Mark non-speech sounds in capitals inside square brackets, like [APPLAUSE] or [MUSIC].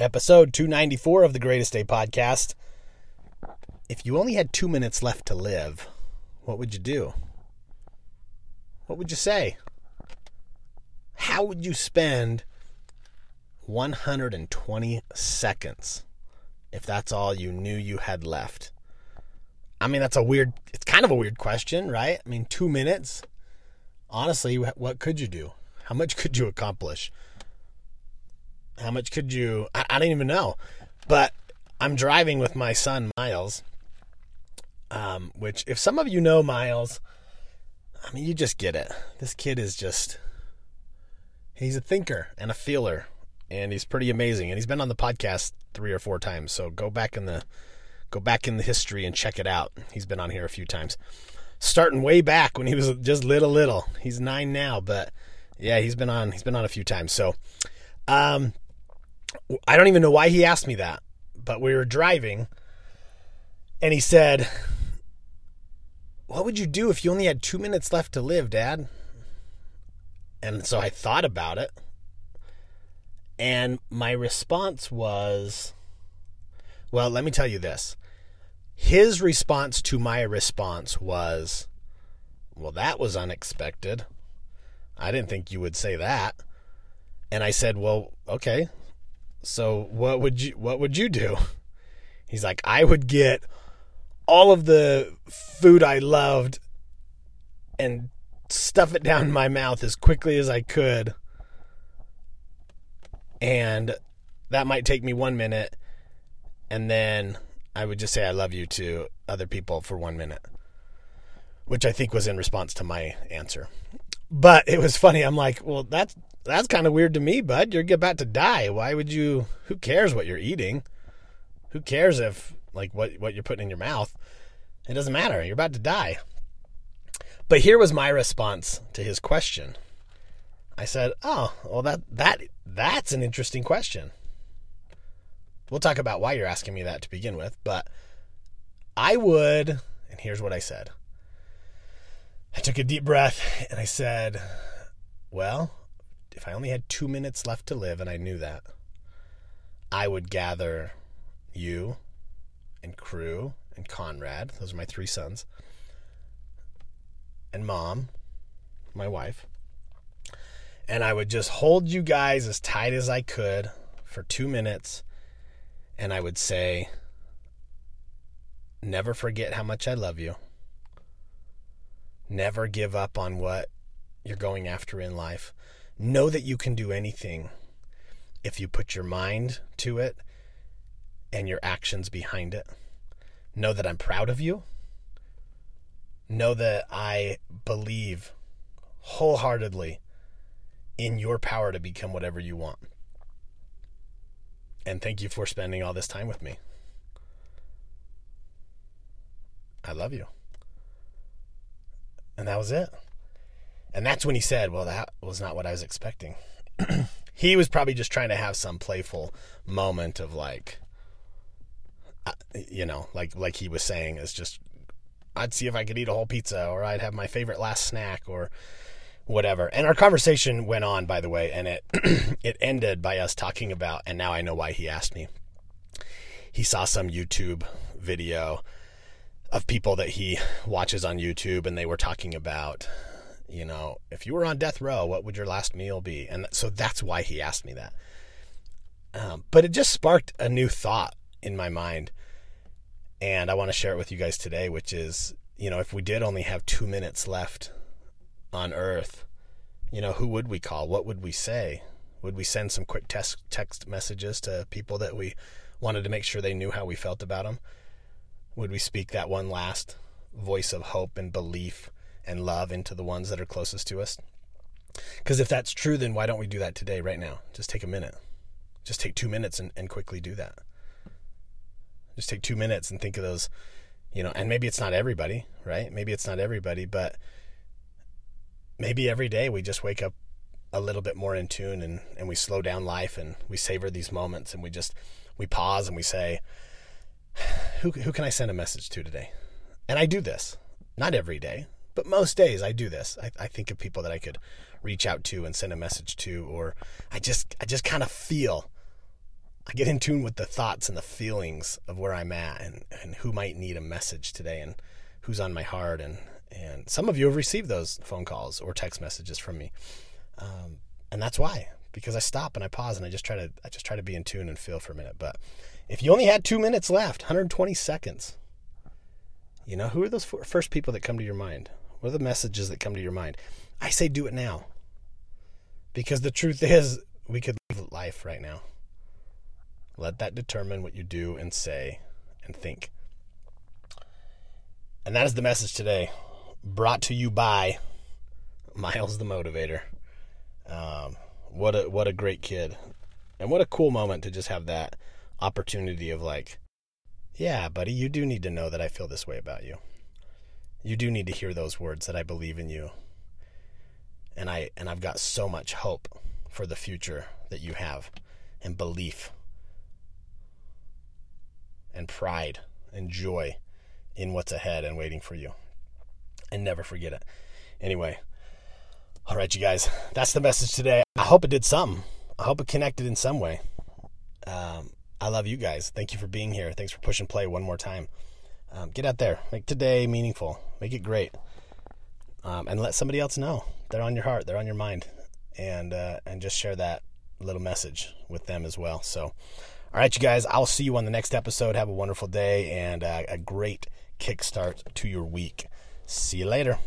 episode 294 of the Greatest Day podcast. If you only had two minutes left to live, what would you do? What would you say? How would you spend 120 seconds if that's all you knew you had left? I mean, that's a weird, it's kind of a weird question, right? I mean, two minutes. Honestly, what could you do? How much could you accomplish? How much could you? I, I don't even know. But I'm driving with my son Miles. Um, which, if some of you know Miles, I mean, you just get it. This kid is just. He's a thinker and a feeler, and he's pretty amazing. And he's been on the podcast three or four times. So go back in the go back in the history and check it out. He's been on here a few times, starting way back when he was just little little. He's nine now, but yeah, he's been on. He's been on a few times. So, um, I don't even know why he asked me that, but we were driving and he said, What would you do if you only had two minutes left to live, Dad? And so I thought about it. And my response was, Well, let me tell you this. His response to my response was, Well, that was unexpected. I didn't think you would say that. And I said, Well, okay, so what would you what would you do? He's like, I would get all of the food I loved and stuff it down my mouth as quickly as I could. And that might take me one minute. And then I would just say I love you to other people for one minute, which I think was in response to my answer. But it was funny. I'm like, well, that's that's kind of weird to me, bud. You're about to die. Why would you? Who cares what you're eating? Who cares if like what what you're putting in your mouth? It doesn't matter. You're about to die. But here was my response to his question. I said, "Oh, well that that that's an interesting question." We'll talk about why you're asking me that to begin with, but I would, and here's what I said. I took a deep breath and I said, "Well, if I only had two minutes left to live, and I knew that, I would gather you and Crew and Conrad, those are my three sons, and mom, my wife, and I would just hold you guys as tight as I could for two minutes, and I would say, Never forget how much I love you. Never give up on what you're going after in life. Know that you can do anything if you put your mind to it and your actions behind it. Know that I'm proud of you. Know that I believe wholeheartedly in your power to become whatever you want. And thank you for spending all this time with me. I love you. And that was it. And that's when he said, Well, that was not what I was expecting. [CLEARS THROAT] he was probably just trying to have some playful moment of like, uh, you know, like like he was saying, is just I'd see if I could eat a whole pizza, or I'd have my favorite last snack, or whatever. And our conversation went on, by the way, and it [CLEARS THROAT] it ended by us talking about, and now I know why he asked me. He saw some YouTube video of people that he watches on YouTube, and they were talking about you know, if you were on death row, what would your last meal be? And so that's why he asked me that. Um, but it just sparked a new thought in my mind. And I want to share it with you guys today, which is, you know, if we did only have two minutes left on earth, you know, who would we call? What would we say? Would we send some quick text, text messages to people that we wanted to make sure they knew how we felt about them? Would we speak that one last voice of hope and belief? and love into the ones that are closest to us. Because if that's true, then why don't we do that today, right now? Just take a minute. Just take two minutes and, and quickly do that. Just take two minutes and think of those, you know, and maybe it's not everybody, right? Maybe it's not everybody, but maybe every day we just wake up a little bit more in tune and, and we slow down life and we savor these moments and we just, we pause and we say, who, who can I send a message to today? And I do this, not every day, but most days I do this. I, I think of people that I could reach out to and send a message to, or I just I just kind of feel I get in tune with the thoughts and the feelings of where I'm at and, and who might need a message today and who's on my heart and and some of you have received those phone calls or text messages from me. Um, and that's why because I stop and I pause and I just try to I just try to be in tune and feel for a minute. But if you only had 2 minutes left, 120 seconds. You know, who are those first people that come to your mind? What are the messages that come to your mind? I say do it now. Because the truth is, we could live life right now. Let that determine what you do and say and think. And that is the message today, brought to you by Miles the Motivator. Um, what a what a great kid, and what a cool moment to just have that opportunity of like, yeah, buddy, you do need to know that I feel this way about you. You do need to hear those words that I believe in you. And I and I've got so much hope for the future that you have and belief and pride and joy in what's ahead and waiting for you. And never forget it. Anyway, all right, you guys, that's the message today. I hope it did something. I hope it connected in some way. Um, I love you guys. Thank you for being here. Thanks for pushing play one more time. Um, get out there, make today meaningful, make it great, um, and let somebody else know they're on your heart, they're on your mind, and uh, and just share that little message with them as well. So, all right, you guys, I'll see you on the next episode. Have a wonderful day and uh, a great kickstart to your week. See you later.